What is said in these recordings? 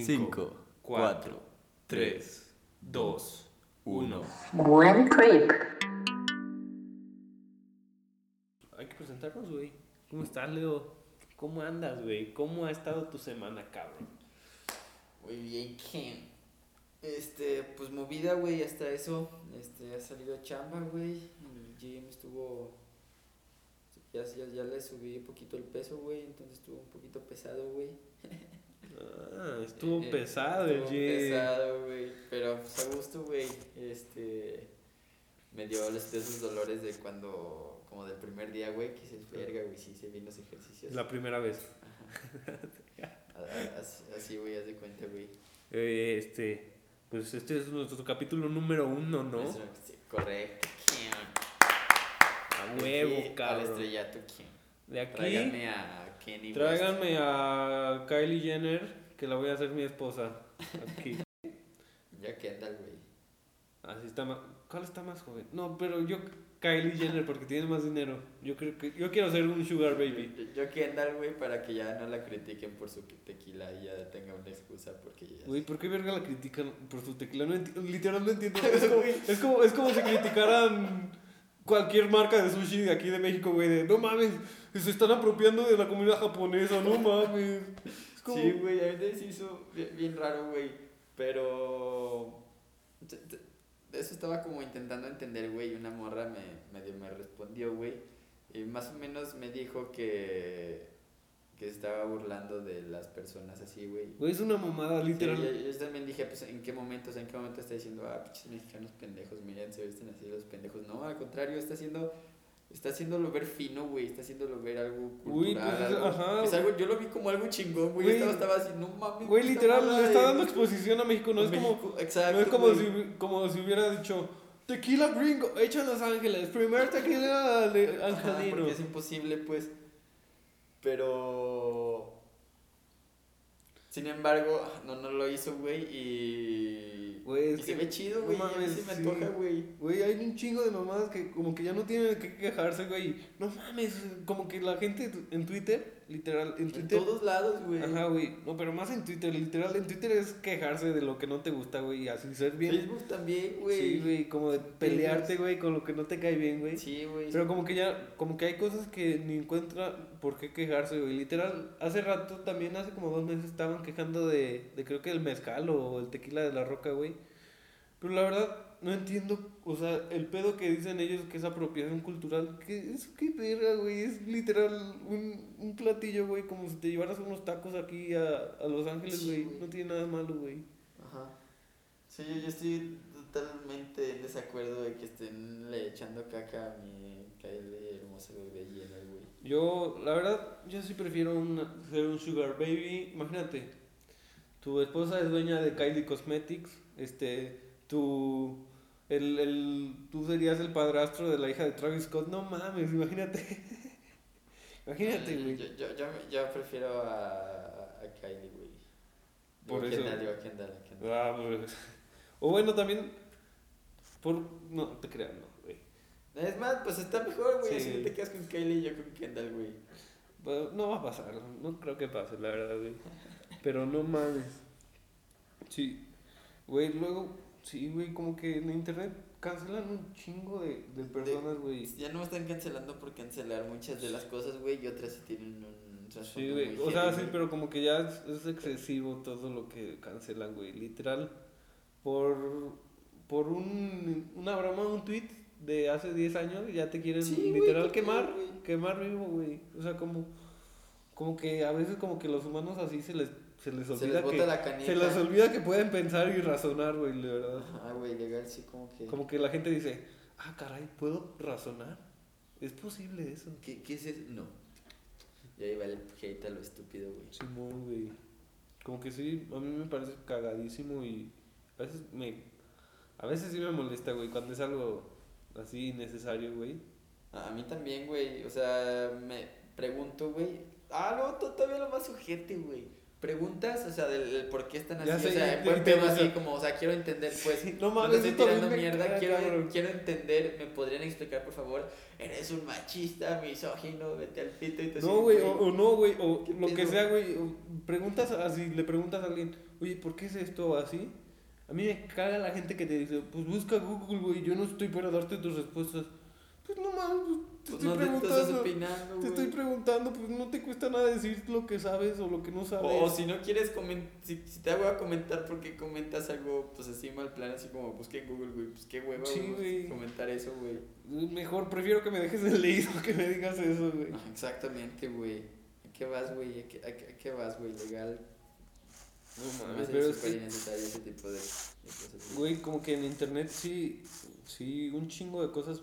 5, 4, 3, 2, 1. Buen trip. Hay que presentarnos, güey. ¿Cómo estás, Leo? ¿Cómo andas, güey? ¿Cómo ha estado tu semana, cabrón? Muy bien, Ken. Este, pues movida, güey, hasta eso. Este, ha salido a chamba, güey. El gym estuvo. Ya, ya, ya le subí un poquito el peso, güey. Entonces estuvo un poquito pesado, güey. Ah, estuvo Eh, pesado el estuvo gym. pesado, güey. Pero pues a gusto, güey. Este. Me dio los, de esos dolores de cuando. Como del primer día, güey. Que dices, verga, güey. Sí, se bien los ejercicios. La primera vez. Así, güey, haz de cuenta, güey. Eh, este, pues este es nuestro capítulo número uno, ¿no? Sí, correcto. A huevo, Aquí, Al cabrón. estrellato, Ken. De aquí, Tráiganme a Kenny tráiganme a Kylie Jenner, que la voy a hacer mi esposa. Aquí. Ya Kendall, güey. Así está más. ¿Cuál está más joven? No, pero yo, Kylie Jenner, porque tiene más dinero. Yo creo que. Yo quiero ser un Sugar Baby. Yo, yo Kendall, güey, para que ya no la critiquen por su tequila y ya tenga una excusa porque ya... Güey, ¿por qué verga la critican por su tequila? No enti- literal no entiendo. Es como, es, como, es como si criticaran cualquier marca de sushi de aquí de México, güey. De no mames, se están apropiando de la comida japonesa, no mames. Es como, Sí, güey, a se hizo bien, bien raro, güey. Pero... Eso estaba como intentando entender, güey. y Una morra me, medio me respondió, güey. Y más o menos me dijo que... Que estaba burlando de las personas así, güey. Güey, es una mamada, literal. Sí, yo, yo también dije, pues, ¿en qué momento? O sea, ¿en qué momento está diciendo, ah, pinches mexicanos pendejos, miren, se visten así los pendejos? No, al contrario, está haciendo, está haciéndolo ver fino, güey, está haciéndolo ver algo Uy, cultural, pues, es- algo- ajá. es algo, yo lo vi como algo chingón, güey, estaba, estaba así, no mames. Güey, literal, le está dando exposición a México. No a es como, México, exacto, no es como si, como si hubiera dicho tequila gringo, hecho en Los Ángeles. Primer tequila de Ajá, angelino. porque es imposible, pues, pero... Sin embargo, no, no lo hizo, güey, y... Güey, y se ve chido, no güey, a mí mames, se me sí. antoja, güey. Güey, hay un chingo de mamadas que como que ya no tienen que quejarse, güey. No mames, como que la gente en Twitter, literal, en En Twitter. todos lados, güey. Ajá, güey. No, pero más en Twitter, literal, en Twitter es quejarse de lo que no te gusta, güey. y Así ser bien. Facebook también, güey. Sí, güey, como de pelearte, güey, con lo que no te cae bien, güey. Sí, güey. Pero como que ya, como que hay cosas que ni encuentra por qué quejarse, güey. Literal, hace rato también, hace como dos meses, estaban quejando de, de creo que el mezcal o el tequila de la roca, güey. Pero la verdad, no entiendo, o sea, el pedo que dicen ellos que es apropiación cultural, que es qué verga, güey. Es literal un, un platillo, güey, como si te llevaras unos tacos aquí a, a Los Ángeles, güey. No tiene nada malo, güey. Ajá. Sí, yo, yo estoy totalmente en desacuerdo de que estén le echando caca a mi Kylie hermosa bebé llena, güey. Yo, la verdad, yo sí prefiero una- ser un sugar baby. Imagínate, tu esposa es dueña de Kylie Cosmetics, este, tu, el, el, tú serías el padrastro de la hija de Travis Scott. No mames, imagínate. imagínate, güey. Yo, yo, yo, yo prefiero a, a Kylie, güey. Por eso- Kendall, digo, Kendall, a Kendall. Ah, pues. O bueno, también, por, no te creas, no, güey. Es más, pues está mejor, güey. Sí. Si no te quedas con Kylie y yo con Kendall, güey. Bueno, no va a pasar, no creo que pase, la verdad, güey. Pero no mames. Sí, güey, luego, sí, güey, como que en internet cancelan un chingo de, de personas, güey. Ya no me están cancelando por cancelar muchas de las cosas, güey, y otras sí tienen un trasfondo Sí, güey, o sea, sí, pero como que ya es, es excesivo todo lo que cancelan, güey. Literal, por, por un, una broma, un tweet de hace 10 años, ya te quieren Sí, literal ¿qué quemar, quemar vivo, güey. O sea, como, como que a veces como que los humanos así se les, se les Se olvida les bota que... la caneta. Se les olvida que pueden pensar y razonar, güey, la verdad. Ajá, güey, legal, sí, como que... Como que la gente dice, ah, caray, ¿puedo razonar? ¿Es posible eso? ¿Qué, ¿Qué es eso? No. Y ahí va el hate a lo estúpido, güey. Simón, güey. Como que sí, a mí me parece cagadísimo y a veces me... A veces sí me molesta, güey, cuando es algo así innecesario, güey. A mí también, güey. O sea, me pregunto, güey. Ah, no, to- todavía lo más ojete, güey. Preguntas, o sea, del, del por qué están así, Ya o sea, buen pedo así como, o sea, quiero entender, pues, Sí, no no mames, estoy tirando mierda, caga, quiero, cabrón. quiero entender, ¿me podrían explicar, por favor? Eres un machista, misógino, vete al pito y te No, güey, o, o no, güey, o ¿Qué lo que sea, güey. Preguntas así, le preguntas a alguien, oye, ¿por qué es esto así? A mí me caga la gente que te dice, pues busca Google, güey, yo no estoy para darte tus respuestas. Pues no mames, te estoy no te estás preguntando. opinando, Te estoy preguntando, pues no te cuesta nada decir lo que sabes o lo que no sabes. O, o si no quieres comentar, si, si te hago a comentar porque comentas algo, pues así mal plan, así como busqué en Google, güey, pues qué hueva, Sí, güey, comentar eso, güey. Mejor prefiero que me dejes el leído que me digas eso, güey. Ah, Exactamente, güey. ¿A qué vas, güey? ¿A qué, a qué- a qué vas, güey? Legal. No Me mames, hace pero es súper que, innecesario ese tipo de, de cosas. güey, como que en internet sí, sí, un chingo de cosas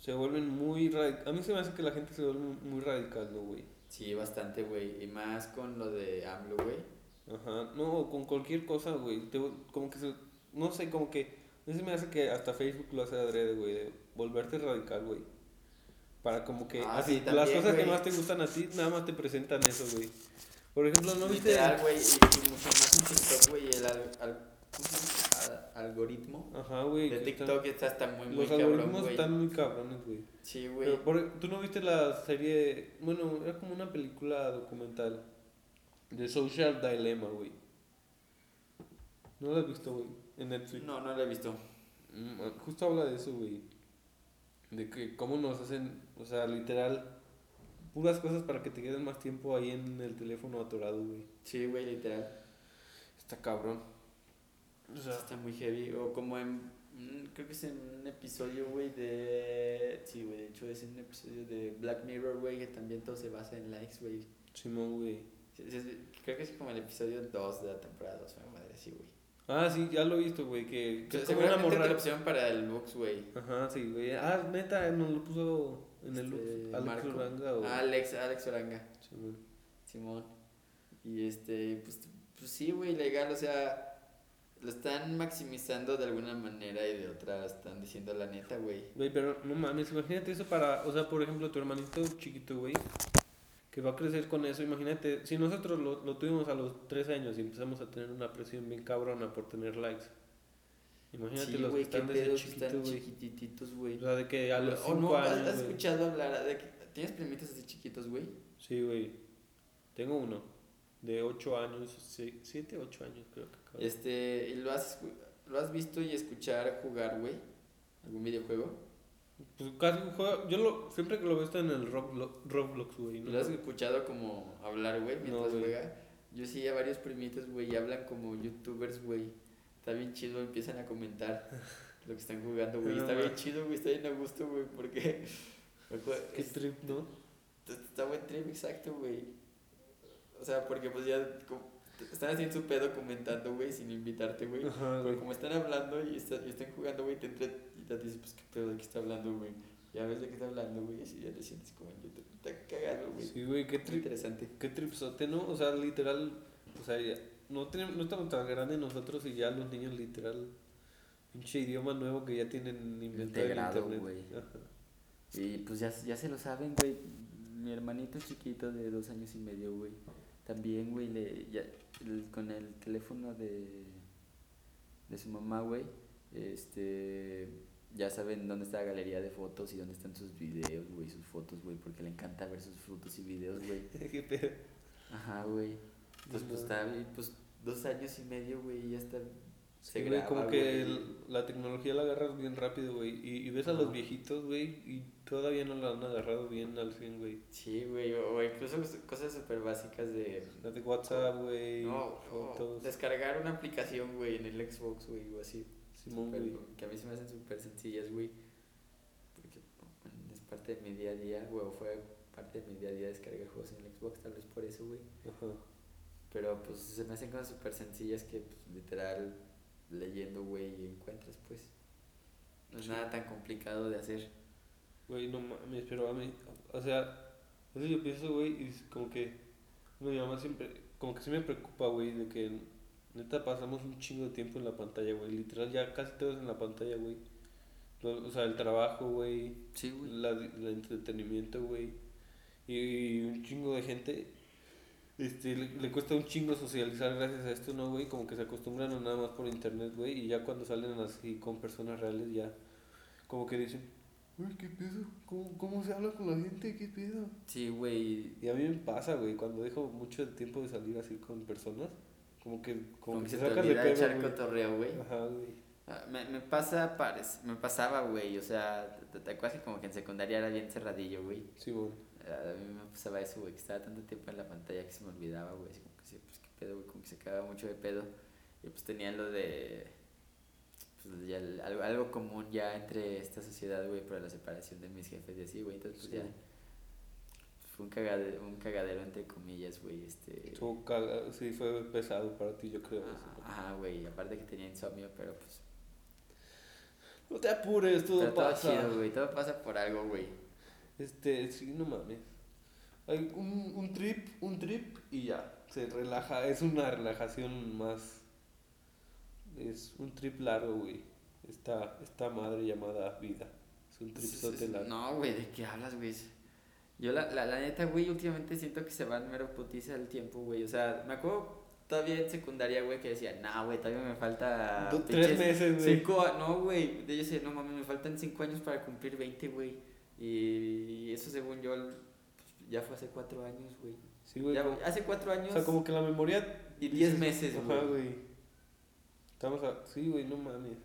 se vuelven muy radicales. A mí se me hace que la gente se vuelve muy radical, ¿no, güey? Sí, bastante, güey. Y más con lo de AMLO, güey. Ajá, no, con cualquier cosa, güey. Como que se, no sé, como que, a mí se me hace que hasta Facebook lo hace adrede, güey, de volverte radical, güey. Para como que, Ah, así, sí, las también, cosas que más te gustan a ti, nada más te presentan eso, güey. Por ejemplo, ¿no viste? Literal, güey. Y, y mucho más en TikTok, güey. El al, al- algoritmo Ajá, güey. de TikTok está, está muy, muy Los cabrón, algoritmos están muy cabrones, güey. Sí, güey. Tú no viste la serie, bueno, era como una película documental de Social Dilemma, güey. ¿No la has visto, güey? En Netflix. No, no lo he visto. Mm, Justo habla de eso, güey. De que cómo nos hacen, o sea, literal, puras cosas para que te queden más tiempo ahí en el teléfono atorado, güey. Sí, güey, literal. Está cabrón. O sea, Está muy heavy. O como en. mm, Creo que es en un episodio, güey, de. Sí, güey, de hecho es en un episodio de Black Mirror, güey, que también todo se basa en likes, güey. Simón, güey. Sí, sí, sí, Creo que es como el episodio 2 de la temporada 2, una madre así, güey. Ah, sí, ya lo he visto, güey, que, O que sea, es como una morra. pusieron para el box, güey. Ajá, sí, güey. Ah, neta, nos lo puso en el Este. Alex Marco. Uranga o... Ah, Alex, Alex Oranga, Simón. Simón. Y este, pues, pues sí, güey, legal, o sea, lo están maximizando de alguna manera y de otra están diciendo la neta, güey. Güey, pero no mames, imagínate eso para, o sea, por ejemplo, tu hermanito chiquito, güey, que va a crecer con eso, imagínate, si nosotros lo, lo tuvimos a los 3 años y empezamos a tener una presión bien cabrona por tener likes. Imagínate Sí, los güey, que están desde pedos chiquito, están güey. chiquititos, güey. O sea, de que a los O 5 no, ¿has, años, has escuchado hablar de que tienes primitos así chiquitos, güey? Sí, güey. Tengo uno de 8 años, 7, 8 años creo que acaba. Este, ¿y lo has, lo has visto y escuchar jugar, güey? ¿Algún videojuego? Pues casi juega, yo lo, siempre que lo veo está en el Roblo- Roblox, güey. ¿Y ¿no? lo has escuchado como hablar, güey, mientras No, juega? Yo sí, a varios primitos, güey, y hablan como youtubers, güey. Está bien chido, empiezan a comentar lo que están jugando, güey. No, Está bien chido, güey, está bien a gusto, güey, porque... Qué es- trip, ¿no? Está buen trip, exacto, güey. O sea, porque pues ya como- están haciendo su pedo comentando, güey, sin invitarte, güey. Güey. como están hablando y, está- y están jugando, güey, te entra y te dices, pues qué pedo de qué está hablando, güey. Ya ves de qué está hablando, güey, y así ya te sientes como en YouTube. Está cagado, güey. Sí, güey, qué trip. interesante. Qué tripsote, ¿no? O sea, literal, o sea, ya, no, tenemos, no estamos tan grandes nosotros y ya los niños literal, pinche idioma nuevo que ya tienen inventado en Integrado, internet. güey. Ajá. Y pues ya, ya se lo saben, güey. Mi hermanito chiquito de dos años y medio, güey. También, güey, le, ya, el- con el teléfono de, de su mamá, güey. Este, ya saben dónde está la galería de fotos y dónde están sus videos, güey, sus fotos, güey, porque le encanta ver sus fotos y videos, güey. Qué pedo. Ajá, güey. Entonces, pues está, pues dos años y medio, güey, ya está. Se Sí, güey, como que el- la tecnología la agarras bien rápido, güey. Y, y ves a los viejitos, güey, y todavía no la han agarrado bien al 100, güey. Sí, güey, o, incluso cosas súper básicas de de WhatsApp, güey, No, fotos. descargar una aplicación, güey, en el Xbox, güey, o así. Simón, güey. que a mí se me hacen súper sencillas, güey. Porque bueno, es parte de mi día a día, güey, o fue parte de mi día a día descargar juegos en el Xbox, tal vez por eso, güey. Ajá. Pero pues se me hacen cosas súper sencillas que, pues, literal, leyendo, güey, encuentras, pues. No es Sí. nada tan complicado de hacer. Güey, no mames, pero a mí, o sea, veces yo pienso, güey, y es como que, mi mamá siempre, como que sí me preocupa, güey, de que neta pasamos un chingo de tiempo en la pantalla, güey, literal ya casi todos en la pantalla, güey. O sea, el trabajo, güey, Sí, güey. la, el entretenimiento, güey, y, un chingo de gente. este, le, le cuesta un chingo socializar gracias a esto, ¿no, güey? Como que se acostumbran a nada más por internet, güey, y ya cuando salen así con personas reales, ya como que dicen, uy, ¿qué pedo? ¿Cómo, ¿Cómo se habla con la gente? ¿Qué pedo? Sí, güey. Y a mí me pasa, güey, cuando dejo mucho tiempo de salir así con personas, como que, como Como que que te se te sacas de olvida pedo, echar cotorreo, güey. Ajá, güey. Ah, Me, me pasa, parec- me pasaba, güey, o sea, te, te acuerdas como que en secundaria era bien cerradillo, güey. Sí, güey. A mí me pasaba eso, güey, que estaba tanto tiempo en la pantalla que se me olvidaba, güey, como que sí, pues qué pedo, güey, como que se cagaba mucho de pedo. Y pues tenía lo de, pues ya algo, algo común ya entre esta sociedad, güey, por la separación de mis jefes y así, güey, entonces pues Sí. ya fue un cagadero, un cagadero entre comillas, güey, este... Caga- sí, fue pesado para ti, yo creo. Ajá, güey, aparte que tenía insomnio, pero pues... No te apures, todo pero todo pasa. chido, güey, todo pasa por algo, güey. Este, sí, no mames. Hay un, un trip, un trip y ya. Se relaja, es una relajación más. Es un trip largo, güey. Esta, esta madre llamada vida. Es un trip Es- largo. No, güey, ¿de qué hablas, güey? Yo, la, la, la neta, güey, últimamente siento que se van mero putiza el tiempo, güey. O sea, me acuerdo todavía en secundaria, güey, que decía, no, güey, todavía me falta. Do- tres meses, güey. Cinco, no, güey. Yo decía, no mames, me faltan cinco años para cumplir 20, güey. Y eso, según yo, pues, ya fue hace cuatro años, güey. Sí, güey. Ya, como- Hace cuatro años o sea, como que la memoria. y diez meses, güey. Estamos a. Sí, güey, no mames.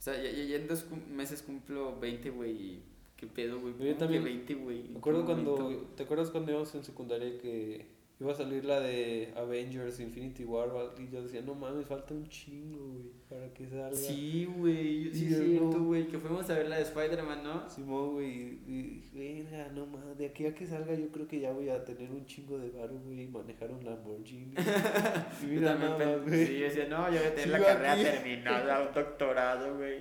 O sea, ya, ya, en dos meses cumplo 20, güey. ¿Qué pedo, güey? Yo ¿Cómo que también 20, güey? ¿Te acuerdas cuando íbamos en secundaria que iba a salir la de Avengers Infinity War? Y yo decía, no mames, falta un chingo, güey, para que salga. Sí, güey, sí es yo cierto, güey, que fuimos a ver la de Spider-Man, ¿no? Simón, güey, y, verga, no mames, de aquí a que salga yo creo que ya voy a tener un chingo de varo, güey, y manejar un Lamborghini. y Yo mira también pen- más, güey. Sí, yo decía, no, yo voy a tener la carrera aquí. terminada, un doctorado, güey.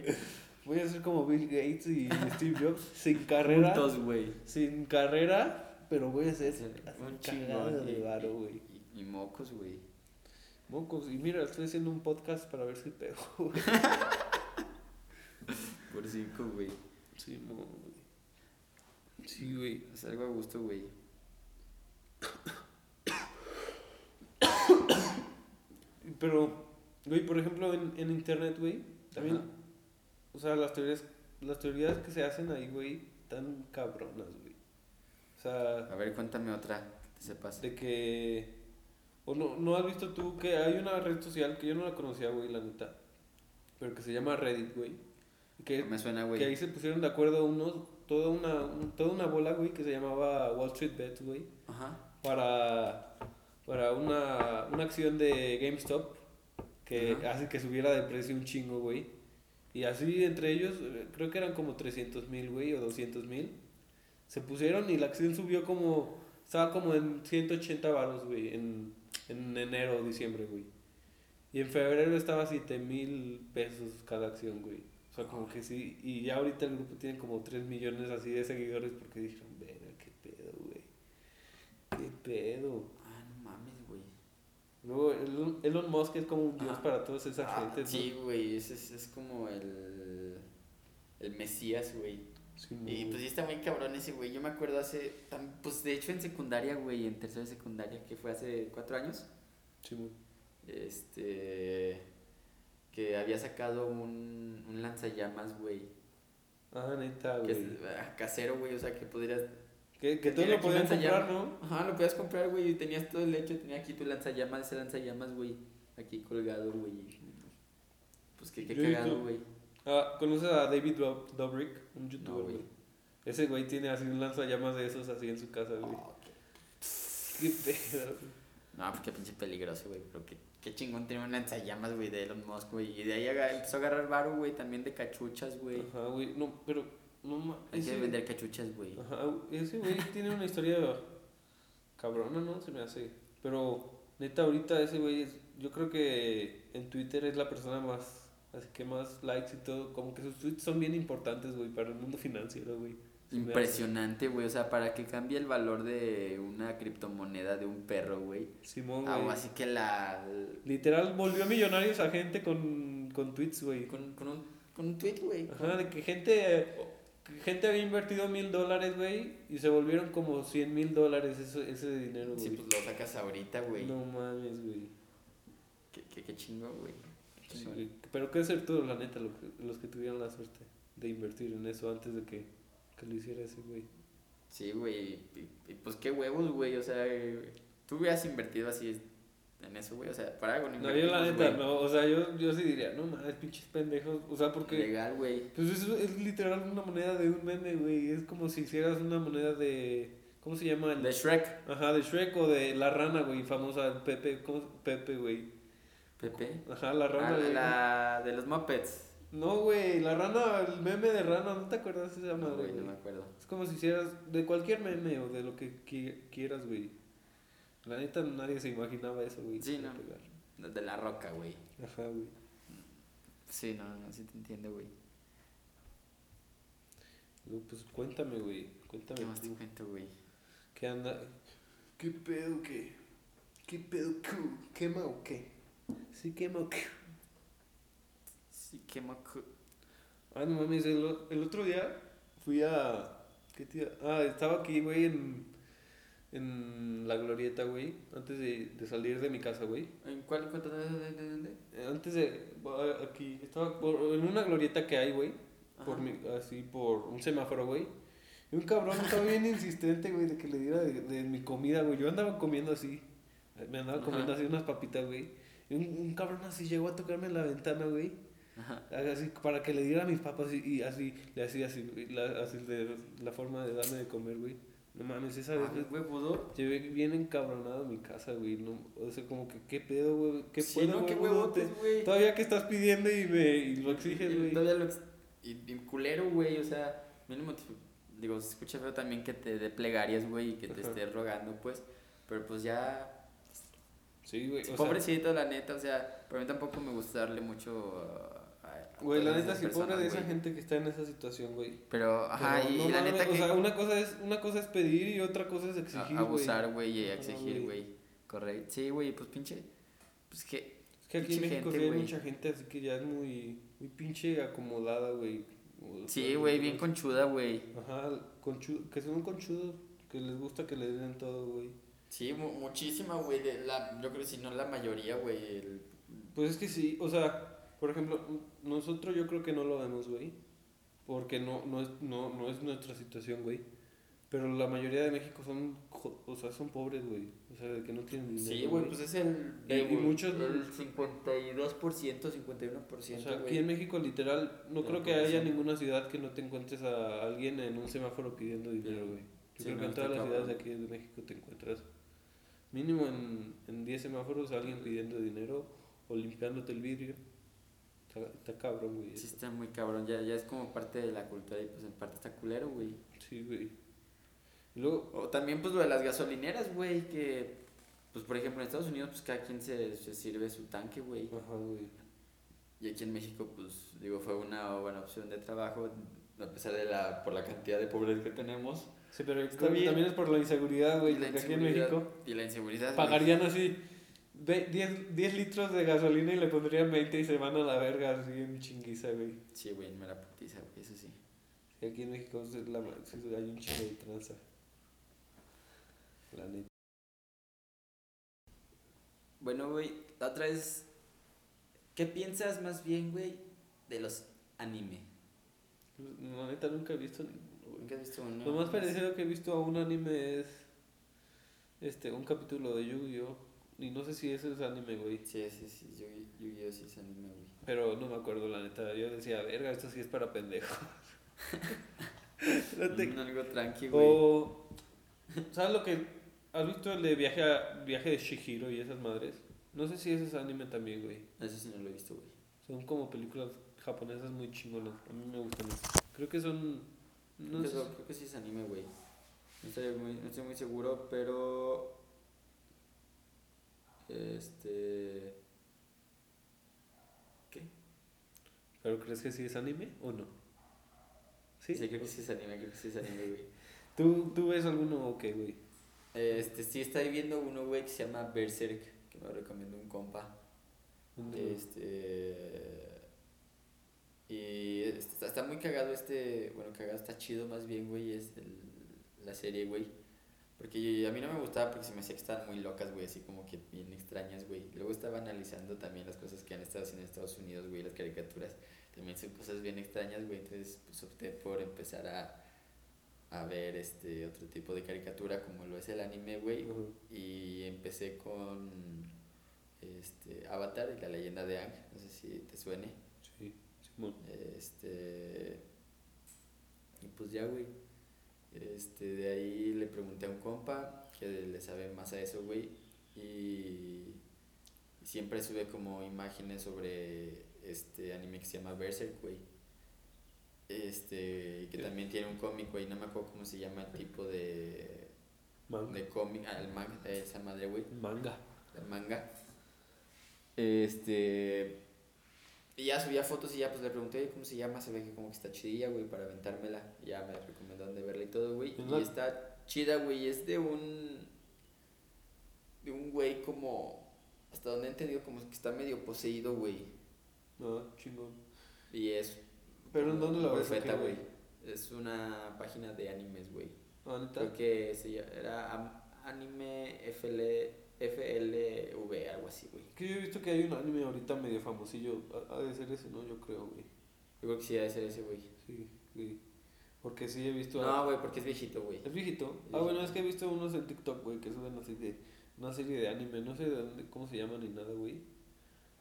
Voy a ser como Bill Gates y Steve Jobs, sin carrera, Juntos, güey. sin carrera, pero ser Sí, así un chingón. de varo, güey. Y, y mocos, güey. Mocos, y mira, estoy haciendo un podcast para ver si pego, güey. Por cinco, güey. Simón, güey. Sí, güey. Es algo a gusto, güey. Pero, güey, por ejemplo, en, en internet, güey, también, Ajá. o sea, las teorías, las teorías que se hacen ahí, güey, tan cabronas, güey. Sea, A ver, cuéntame otra que te sepas. de que, o no, no has visto tú que hay una red social que yo no la conocía, güey, la neta, pero que se llama Reddit, güey. Que, No me suena, güey. que ahí se pusieron de acuerdo unos, toda una, un- toda una bola, güey, que se llamaba Wall Street Bets, güey Ajá. para, para una, una acción de GameStop que Ajá. hace que subiera de precio un chingo, güey. Y así entre ellos, eh, creo que eran como 300 mil, güey, o 200 mil. Se pusieron y la acción subió como, estaba como en 180 varos, güey, en, en enero o diciembre, güey. Y en febrero estaba a 7 mil pesos cada acción, güey. O sea, como que sí. Y ya ahorita el grupo tiene como 3 millones así de seguidores porque dijeron, verga, qué pedo, güey. Qué pedo. Ah, no mames, güey. Luego, Elon- Elon Musk es como un dios Ajá. para toda esa Ah, gente, ¿no? sí, güey, ese es, es como el, el Mesías, güey. Sí, Y pues sí está muy cabrón ese, güey. Yo me acuerdo hace, pues de hecho en secundaria, güey, en tercera secundaria, que fue hace cuatro años, sí, muy- este, que había sacado un, un lanzallamas, güey. Ah, neta, Que es güey. ah, casero, güey, o sea, que podrías... Que, que tenía lo podían comprar. ¿no? Ajá, lo podías comprar, güey, y tenías todo el hecho, tenía aquí tu lanzallamas, ese lanzallamas, güey, aquí colgado, güey. Pues que qué cagado, güey. Ah, ¿conoces a David Dob- Dobrik? Un youtuber, güey. Ese güey tiene así un lanzallamas de esos así en su casa, güey. Oh, qué- Qué pedo. No, pues qué pinche peligroso, güey. Pero qué, qué chingón tiene un lanzallamas, güey, de Elon Musk, güey. Y de ahí empezó a agarrar varo, güey, también de cachuchas, güey. Ajá, güey. No, pero, no ma- Hay que vender cachuchas, güey. Ajá, ese güey tiene una historia cabrona, ¿no? Se me hace. Pero, neta, ahorita ese güey es. Yo creo que en Twitter es la persona más. Así que más likes y todo. Como que sus tweets son bien importantes, güey, para el mundo financiero, güey. Impresionante, güey. O sea, para que cambie el valor de una criptomoneda de un perro, güey. Simón, Ah, güey. así que la. Literal volvió millonarios a gente con, con tweets, güey. Con, con, un, con un tweet, güey. Ajá, de que gente. gente había invertido mil dólares, güey, y se volvieron como cien mil dólares ese, ese dinero, güey. Sí, pues lo sacas ahorita, güey. no mames, güey. Qué, qué, qué chingo, güey. Sí, güey. Pero qué todo la neta, lo que- los que tuvieron la suerte de invertir en eso antes de que, que lo hiciera ese güey. Sí, güey. Y, y, pues qué huevos, güey. O sea, tú hubieras invertido así en eso, güey. O sea, para algo no No, yo la neta, güey. no, o sea, yo, yo sí diría, no mames, pinches pendejos, o sea, porque... Legal, güey. Pues eso es literal una moneda de un meme, güey, es como si hicieras una moneda de... ¿Cómo se llama? De Shrek. Ajá, de Shrek o de la rana, güey, famosa, Pepe, ¿cómo? Pepe, güey. Pepe. Ajá, la Ah, rana, güey. la de los Muppets. No, güey, la rana, el meme de rana, ¿no te acuerdas de esa No, madre, güey, no güey? me acuerdo. Es como si hicieras de cualquier meme o de lo que qui- quieras, güey. La neta nadie se imaginaba eso, güey. Sí, no. pegar. De la roca, güey. Ajá, güey. Sí, no, no, sí te entiendo, güey. Pues cuéntame, güey. Cuéntame. ¿Qué más te cuento, güey? ¿Qué anda? ¿Qué pedo qué? ¿Qué pedo qué? ¿Quema o qué? Qué moco. Ah, no mames, el, el otro día fui a... ¿Qué tía? Ah, estaba aquí, güey, en, en la glorieta, güey, antes de, de salir de mi casa, güey. ¿En cuál cuento? ¿De dónde? ¿De dónde? Eh, Antes de... Aquí, estaba por- en una glorieta que hay, güey, por mi, así, por un semáforo, güey. Y un cabrón estaba bien insistente, güey, de que le diera de, de mi comida, güey. Yo andaba comiendo así, me andaba Ajá. comiendo así unas papitas, güey. Un, un cabrón así llegó a tocarme en la ventana, güey. Ajá. Así, para que le diera a mis papas y, y así, le hacía así, la, así de, la forma de darme de comer, güey. No mames, esa vez Ah, güey, pudo. llevé bien encabronado a mi casa, güey. No, o sea, como que, ¿qué pedo, güey? ¿Qué Sí, pedo, no, qué huevotes, güey. Todavía que estás pidiendo y, me, y lo exiges, güey. Todavía lo ex- y, y culero, güey, o sea, mínimo, digo, se escucha feo también que te dé plegarias, güey, y que te Ajá. esté rogando, pues, pero pues ya, Sí, güey. o sea, pobrecito, la neta, o sea, pero a mí tampoco me gusta darle mucho a, a Güey, la neta, sí, pobre de esa güey. gente que está en esa situación, güey. Pero, ajá, Pero y, no y la mames, neta o que sea, una cosa es, una cosa es pedir y otra cosa es a- exigir, güey. abusar, güey, y exigir, güey. güey, correcto. Sí, güey, pues pinche, pues que, Es que aquí en México gente, sí hay güey. mucha gente así que ya es muy, muy pinche acomodada, güey. O sí, sea, güey, bien no- conchuda, güey. Ajá, conchu- que son conchudos, que les gusta que les den todo, güey. Sí, mu- muchísima, güey, la, yo creo que si no la mayoría, güey, el- Pues es que sí, o sea, por ejemplo, nosotros yo creo que no lo vemos, güey. Porque no, no, es, no, no es nuestra situación, güey. Pero la mayoría de México son, o sea, son pobres, güey. O sea, de que no tienen dinero. Sí, güey, pues es el, Y- y muchos- el 52%, 51%, O sea, güey. aquí en México literal, no creo que haya ninguna ciudad que no te encuentres a alguien en un semáforo pidiendo dinero, güey. Yo Sí, creo no, que en todas las ciudades de aquí de México te encuentras mínimo en, en 10 semáforos alguien pidiendo dinero o limpiándote el vidrio. Está, está cabrón, güey. Sí está muy cabrón, ya, ya es como parte de la cultura y pues en parte está culero, güey. Sí, güey. Y luego, O también pues lo de las gasolineras, güey, que pues por ejemplo en Estados Unidos pues cada quien se, se sirve su tanque, güey. ajá, güey. Y aquí en México pues digo fue una buena opción de trabajo a pesar de la por la cantidad de pobreza que tenemos. Sí, pero Está bien. también es por la inseguridad, güey. Porque aquí en México Y la inseguridad. güey. pagarían así ve- 10, 10 litros de gasolina y le pondrían 20 y se van a la verga así en chinguiza, güey. Sí, güey, me la putiza, güey, eso sí. Y aquí en México es la, hay un chingo de tranza. La neta. Bueno, güey, la otra vez, ¿qué piensas más bien, güey, de los anime? La neta nunca he visto güey. ¿Nunca has visto uno? Lo más parecido que he visto a un anime es este un capítulo de Yu-Gi-Oh! Y no sé si ese es anime, güey. Sí, sí, sí, Yu- Yu-Gi-Oh! sí es anime, güey. Pero no me acuerdo, la neta. Yo decía, verga, esto sí es para pendejos. No te- algo tranqui, güey. O, ¿sabes lo que? ¿Has visto el de viaje, a- viaje de Shihiro y esas madres? No sé si ese es anime también, güey. Eso sí no lo he visto, güey. Son como películas japonesas muy chingonas. A mí me gustan. Creo que son... No creo, sé. que- creo que sí es anime, güey. No estoy muy, no estoy muy seguro, pero... Este... ¿Qué? ¿Pero crees que sí es anime o no? ¿Sí? Sí, creo que sí es anime, creo que sí es anime, güey. ¿Tú, ¿Tú ves alguno o qué, güey? Este, sí estoy viendo uno, güey, que se llama Berserk, que me lo recomiendo un compa. ¿Dónde lo- Este. Y está, está muy cagado este, bueno, cagado está chido más bien, güey, es el, la serie, güey. Porque yo- a mí no me gustaba porque se me hacía que estaban muy locas, güey, así como que bien extrañas, güey. Luego estaba analizando también las cosas que han estado haciendo en Estados Unidos, güey, las caricaturas. También son cosas bien extrañas, güey. Entonces, pues opté por empezar a, a ver este otro tipo de caricatura como lo es el anime, güey. Y empecé con este Avatar y la leyenda de Aang, no sé si te suene. Este. Y pues ya, güey. Este, de ahí le pregunté a un compa que le sabe más a eso, güey. Y siempre sube como imágenes sobre este anime que se llama Berserk, güey. Este, que también tiene un cómic, güey. No me acuerdo cómo se llama el tipo de, Manga. de cómic. Ah, el manga, esa madre, güey Manga. el manga. Este. Y ya subía fotos y ya pues le pregunté "Oye, cómo se llama, se ve que como que está chidilla, güey, para aventármela. Y ya me recomendaron de verla y todo, güey. Y está chida, güey, es de un. De un güey como. Hasta donde he entendido, como que está medio poseído, güey. Ah, chingón. Y es. ¿Pero en dónde la ves profeta, güey? Es una página de animes, güey. Ah, ¿neta? Creo que se llama, era anime FL, FLV, algo así, güey. Que yo he visto que hay un anime ahorita medio famosillo. Ha, ha de ser ese, ¿no? Yo creo, güey. Yo creo que sí debe ser ese, güey. Sí, sí. Porque sí he visto. No, güey, porque es viejito, güey. ¿Es viejito? Ah, bueno, es que he visto unos en TikTok, güey, que suben así de. Una serie de anime. No sé de dónde, cómo se llaman ni nada, güey.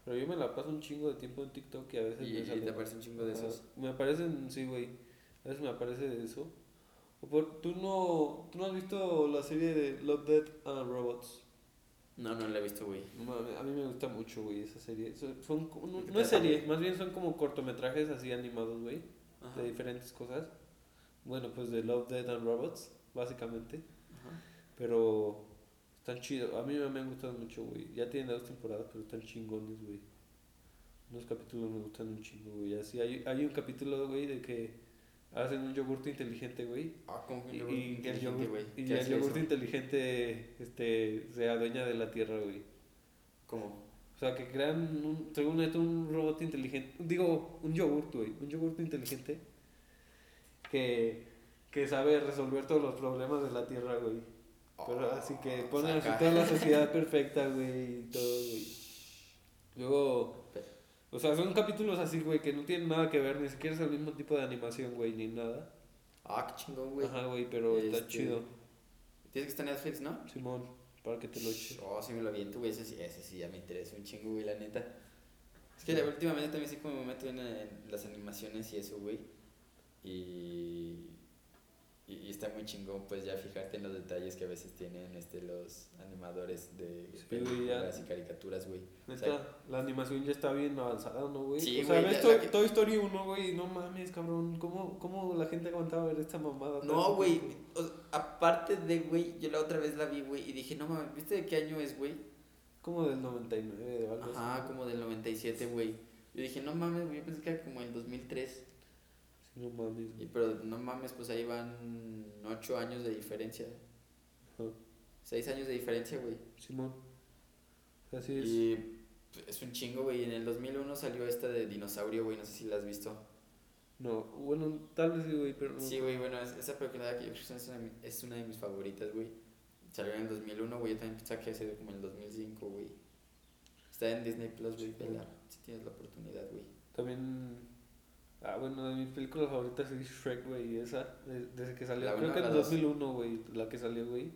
Pero yo me la paso un chingo de tiempo en TikTok y a veces Y, me y sale. te aparece un chingo de esos. Me aparecen, sí, güey. A veces me aparece de eso. O por, ¿tú, no, ¿Tú no has visto la serie de Love, Death and Robots? No, no lo he visto, güey. No a mí me gusta mucho, güey, esa serie. Son, no, ¿De qué no es serie, más bien son como cortometrajes así animados, güey, de diferentes cosas. Bueno, pues de Love, Death and Robots, básicamente. Ajá. Pero están chidos. A mí me han gustado mucho, güey. Ya tienen dos temporadas, pero están chingones, güey. Unos capítulos me gustan un chingo, güey. Así hay, hay un capítulo, güey, de que hacen un yogurto inteligente, güey. Ah, como que Y, y el. Y ¿Qué el eso? inteligente este, se adueña de la tierra, güey. ¿Cómo? O sea, que crean, un, según esto, un robot inteligente. Digo, un yogurt, güey. Un yogurt inteligente que, que sabe resolver todos los problemas de la tierra, güey. Pero así que pone así toda la sociedad perfecta, güey, y todo, güey. Luego, o sea, son capítulos así, güey, que no tienen nada que ver, ni siquiera es el mismo tipo de animación, güey, ni nada. Ah, qué chingón, güey. Ajá, güey, pero está Este, chido. Tienes que estar en Netflix, ¿no? Simón, para que te lo eches. Oh, sí me lo aviento, güey. Ese sí, ese sí ya me interesa un chingo, güey, la neta. Es que últimamente también sí como me meto en, en las animaciones y eso, güey. Y, y, y está muy chingón, pues ya fijarte en los detalles que a veces tienen este, los animadores de Sí, ya. películas y caricaturas, güey. O sea, la animación ya está bien avanzada, ¿no, güey? Sí, o sea, ves que- Toy Story 1, güey, no mames, cabrón. ¿Cómo, ¿Cómo la gente aguantaba ver esta mamada? No, güey. o sea, aparte de, güey, yo la otra vez la vi, güey, y dije, no mames, ¿viste de qué año es, güey? Como del 99 o algo Ajá, así. como del 97, güey. Yo dije, no mames, güey, yo pensé que era como el 2003. Sí, no mames. Y, pero no mames, pues ahí van 8 años de diferencia. Ajá. 6 años de diferencia, güey. Simón. Así es. Y pues, es un chingo, güey. En el 2001 salió esta de dinosaurio, güey, no sé si la has visto. No, bueno, tal vez sí, güey, pero no. Sí, güey, bueno, es- esa película que yo creo que es una, de es una de mis favoritas, güey. Salió en el 2001, güey, yo también pensaba que como en el 2005, güey. Está en Disney Plus, güey, vela, si tienes la oportunidad, güey. También. Ah, bueno, de mis películas favoritas es Shrek, güey, esa. de- desde que salió. La creo que en la dos. 2001, güey, la que salió, güey.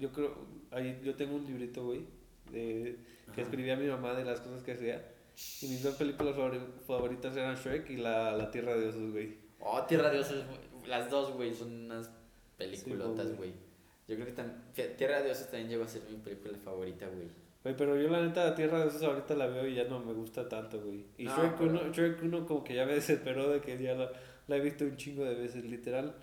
Yo creo. Ahí yo tengo un librito, güey, de, que escribía mi mamá de las cosas que hacía. Y mis dos películas favori- favoritas eran Shrek y La, la Tierra de Osos, güey. Oh, Tierra de Osos, las dos, güey, son unas peliculotas, Sí, güey. Yo creo que Tierra de Osos también llegó a ser mi película favorita, güey. Güey, pero yo la neta la Tierra de Osos ahorita la veo y ya no me gusta tanto, güey. Y No, Shrek, pero- 1, Shrek 1 como que ya me desesperó de que ya la, la he visto un chingo de veces, literal.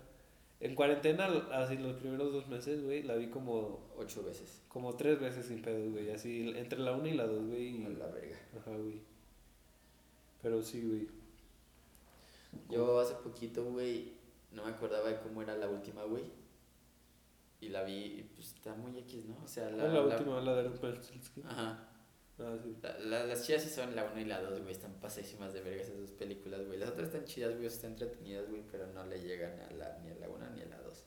En cuarentena, así los primeros dos meses, güey, la vi como, Ocho veces. como tres veces sin pedos, güey. Así, entre la 1 y la 2, güey. A y- la verga. Ajá, güey. Pero sí, güey. Yo hace poquito, güey, no me acordaba de cómo era la última, güey. Y la vi, y pues está muy X, ¿no? O sea, la. ¿Cuál es la, la- última? La de Rumpelstiltskin. Ajá. Ah, sí. La- la- las chidas sí son la 1 y la 2, güey. Están pasadísimas de vergas esas películas, güey. Las otras están chidas, güey. Están entretenidas, güey. Pero no le llegan a la, ni a la 1 ni a la 2.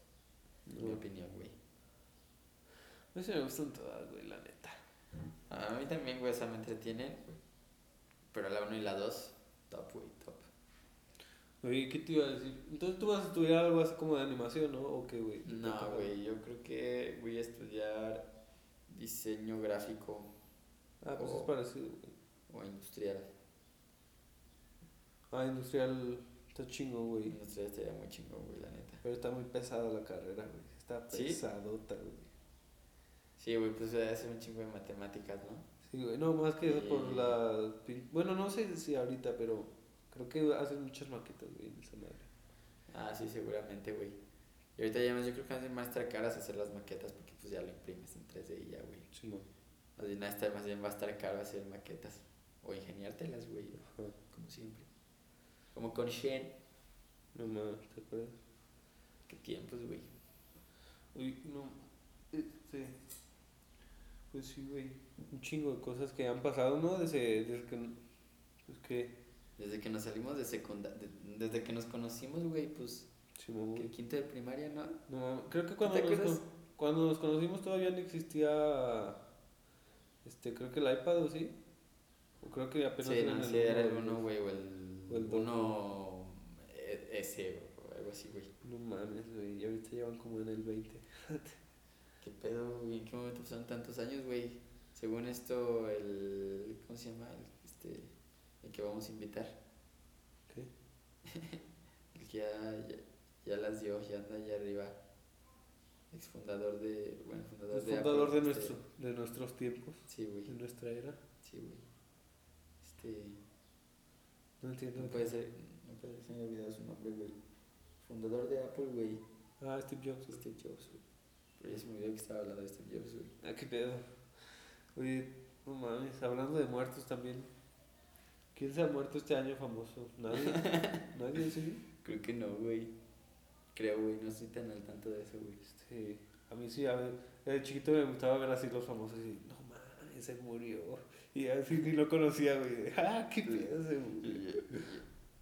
En mi opinión, güey. A mí sí me gustan todas, güey, la neta. A mí también, güey, o sea, me entretienen. Pero la 1 y la 2, top, güey, top. Oye, ¿qué te iba a decir? Entonces tú vas a estudiar algo así como de animación, ¿no? ¿O qué, güey? No, güey, yo creo que voy a estudiar diseño gráfico Ah, pues O- es parecido, güey. o industrial. Ah, industrial está chingo, güey. Industrial estaría muy chingón, güey, la neta. Pero está muy pesada la carrera, güey. Está ¿Sí? pesadota, güey. Sí, güey, pues hace un chingo de matemáticas, ¿no? Sí, güey. No, más que eso por Sí. la... Bueno, no sé si ahorita, pero creo que hacen muchas maquetas, güey, en esa madre. Ah, sí, seguramente, güey. Y ahorita ya más, yo creo que hacen más caras hacer las maquetas porque pues ya lo imprimes en 3D y ya, güey. Sí, no. Más bien, hasta- más bien va a estar caro hacer maquetas. O ingeniártelas, güey, Ajá. como siempre. Como con Shen. No mames, ¿te acuerdas? Qué tiempos, güey. Uy, no. Este. Pues sí, güey. Un chingo de cosas que han pasado, ¿no? Desde, desde que. Pues que. Desde que nos salimos de secundaria, desde que nos conocimos, güey, pues, Sí, que quinto de primaria, ¿no? No Creo que cuando ¿Te nos, con- cuando nos conocimos todavía no existía. Este, creo que el iPad, ¿o sí? O creo que apenas Sí, era no, en sí, era el uno, 1, güey, o el, O el dos. 1 S, o algo así, güey. No mames, güey. Y ahorita llevan como en el 20. ¿Qué pedo, güey? ¿En qué momento pasaron tantos años, güey? Según esto, el. ¿Cómo se llama? El, este, el que vamos a invitar. ¿Qué? El que ya, ya, ya las dio, ya anda allá arriba. Exfundador de. Bueno, fundador El de. fundador de, Apple, nuestro, este, de nuestros tiempos, Sí, güey. de nuestra era. Sí, güey. Este. No entiendo. No puede ser. No puede ser, se me olvidado su nombre, güey. Fundador de Apple, güey. Ah, Steve Jobs. Steve Jobs, güey. Pero ya se me olvidó que estaba hablando de Steve Jobs, güey. Ah, qué pedo. Oye, no mames, hablando de muertos también. ¿Quién se ha muerto este año famoso? ¿Nadie? ¿Nadie, sí? Creo que no, güey. Creo, güey. No estoy tan al tanto de eso, güey. Este, a mí sí, a ver, de chiquito me gustaba ver así los famosos y, no mames, se murió. Y así ni lo conocía, güey. Ah, qué pedo, se Yo, murió. yo,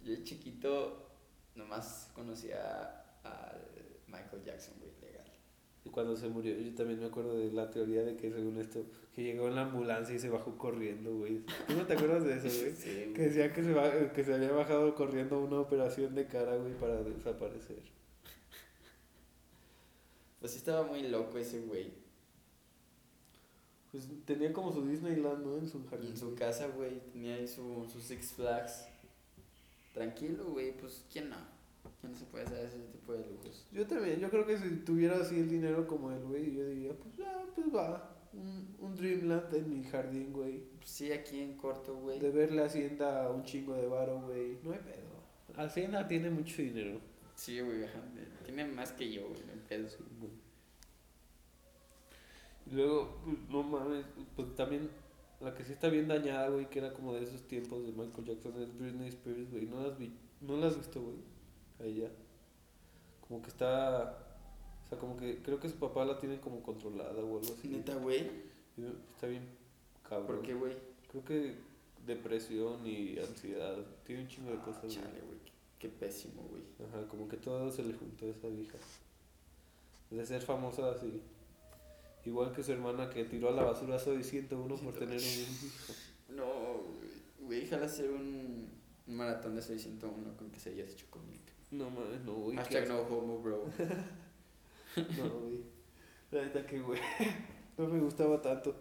yo de chiquito nomás conocía a Michael Jackson, güey, cuando se murió, yo también me acuerdo de la teoría de que según esto, que llegó en la ambulancia y se bajó corriendo, güey. ¿Tú no te acuerdas de eso, güey? Sí, Que decía que se, que se había bajado corriendo una operación de cara, güey, para desaparecer. Pues sí estaba muy loco ese güey. Pues tenía como su Disneyland, ¿no? En su jardín. En su casa, güey, tenía ahí su, su Six Flags. Tranquilo, güey, pues ¿quién no? ¿Quién no se puede hacer ese tipo de lujos? Yo también, yo creo que si tuviera así el dinero como él, güey, yo diría, pues, ah, pues va. Un, un Dreamland en mi jardín, güey. Sí, aquí en corto, güey. De verle a Hacienda un chingo de varo, güey. No hay pedo. Hacienda tiene mucho dinero. Sí, güey, tiene más que yo, güey, no hay pedo. Sí, güey. Y luego, pues, no mames, pues también la que sí está bien dañada, güey, que era como de esos tiempos de Michael Jackson, es Britney Spears, güey. ¿No la has, vi ¿No la has visto, güey? A ella. Como que está... O sea, como que creo que su papá la tiene como controlada o algo así. Neta, güey. Está bien cabrón. ¿Por qué, güey? Creo que depresión y ansiedad. Tiene un chingo de cosas, güey. Chale, güey, qué, pésimo, güey. Ajá, como que todo se le juntó a esa vieja. De ser famosa así. Igual que su hermana que tiró a la basura Soy 101 por tener un hijo. No, güey, ojalá hacer un, un maratón de 601 con quesadillas y chocomilk. No mames, no, güey. qué Hashtag no homo, bro. No, güey. La neta que, güey. No me gustaba tanto.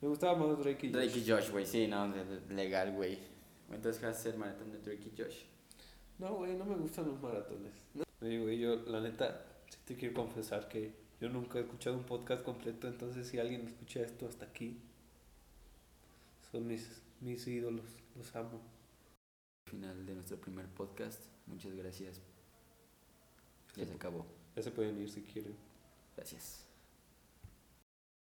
Me gustaba más Drake y Drake Josh. y Josh, güey, sí, no, legal, güey. Entonces, vas a hacer maratón de Drake y Josh. No, güey, no me gustan los maratones. Oye, güey, yo, la neta, sí te quiero confesar que yo nunca he escuchado un podcast completo, entonces si alguien escucha esto hasta aquí, son mis, mis ídolos, los amo. Final de nuestro primer podcast. Muchas gracias. Ya se acabó. Ya se pueden ir si quieren. Gracias.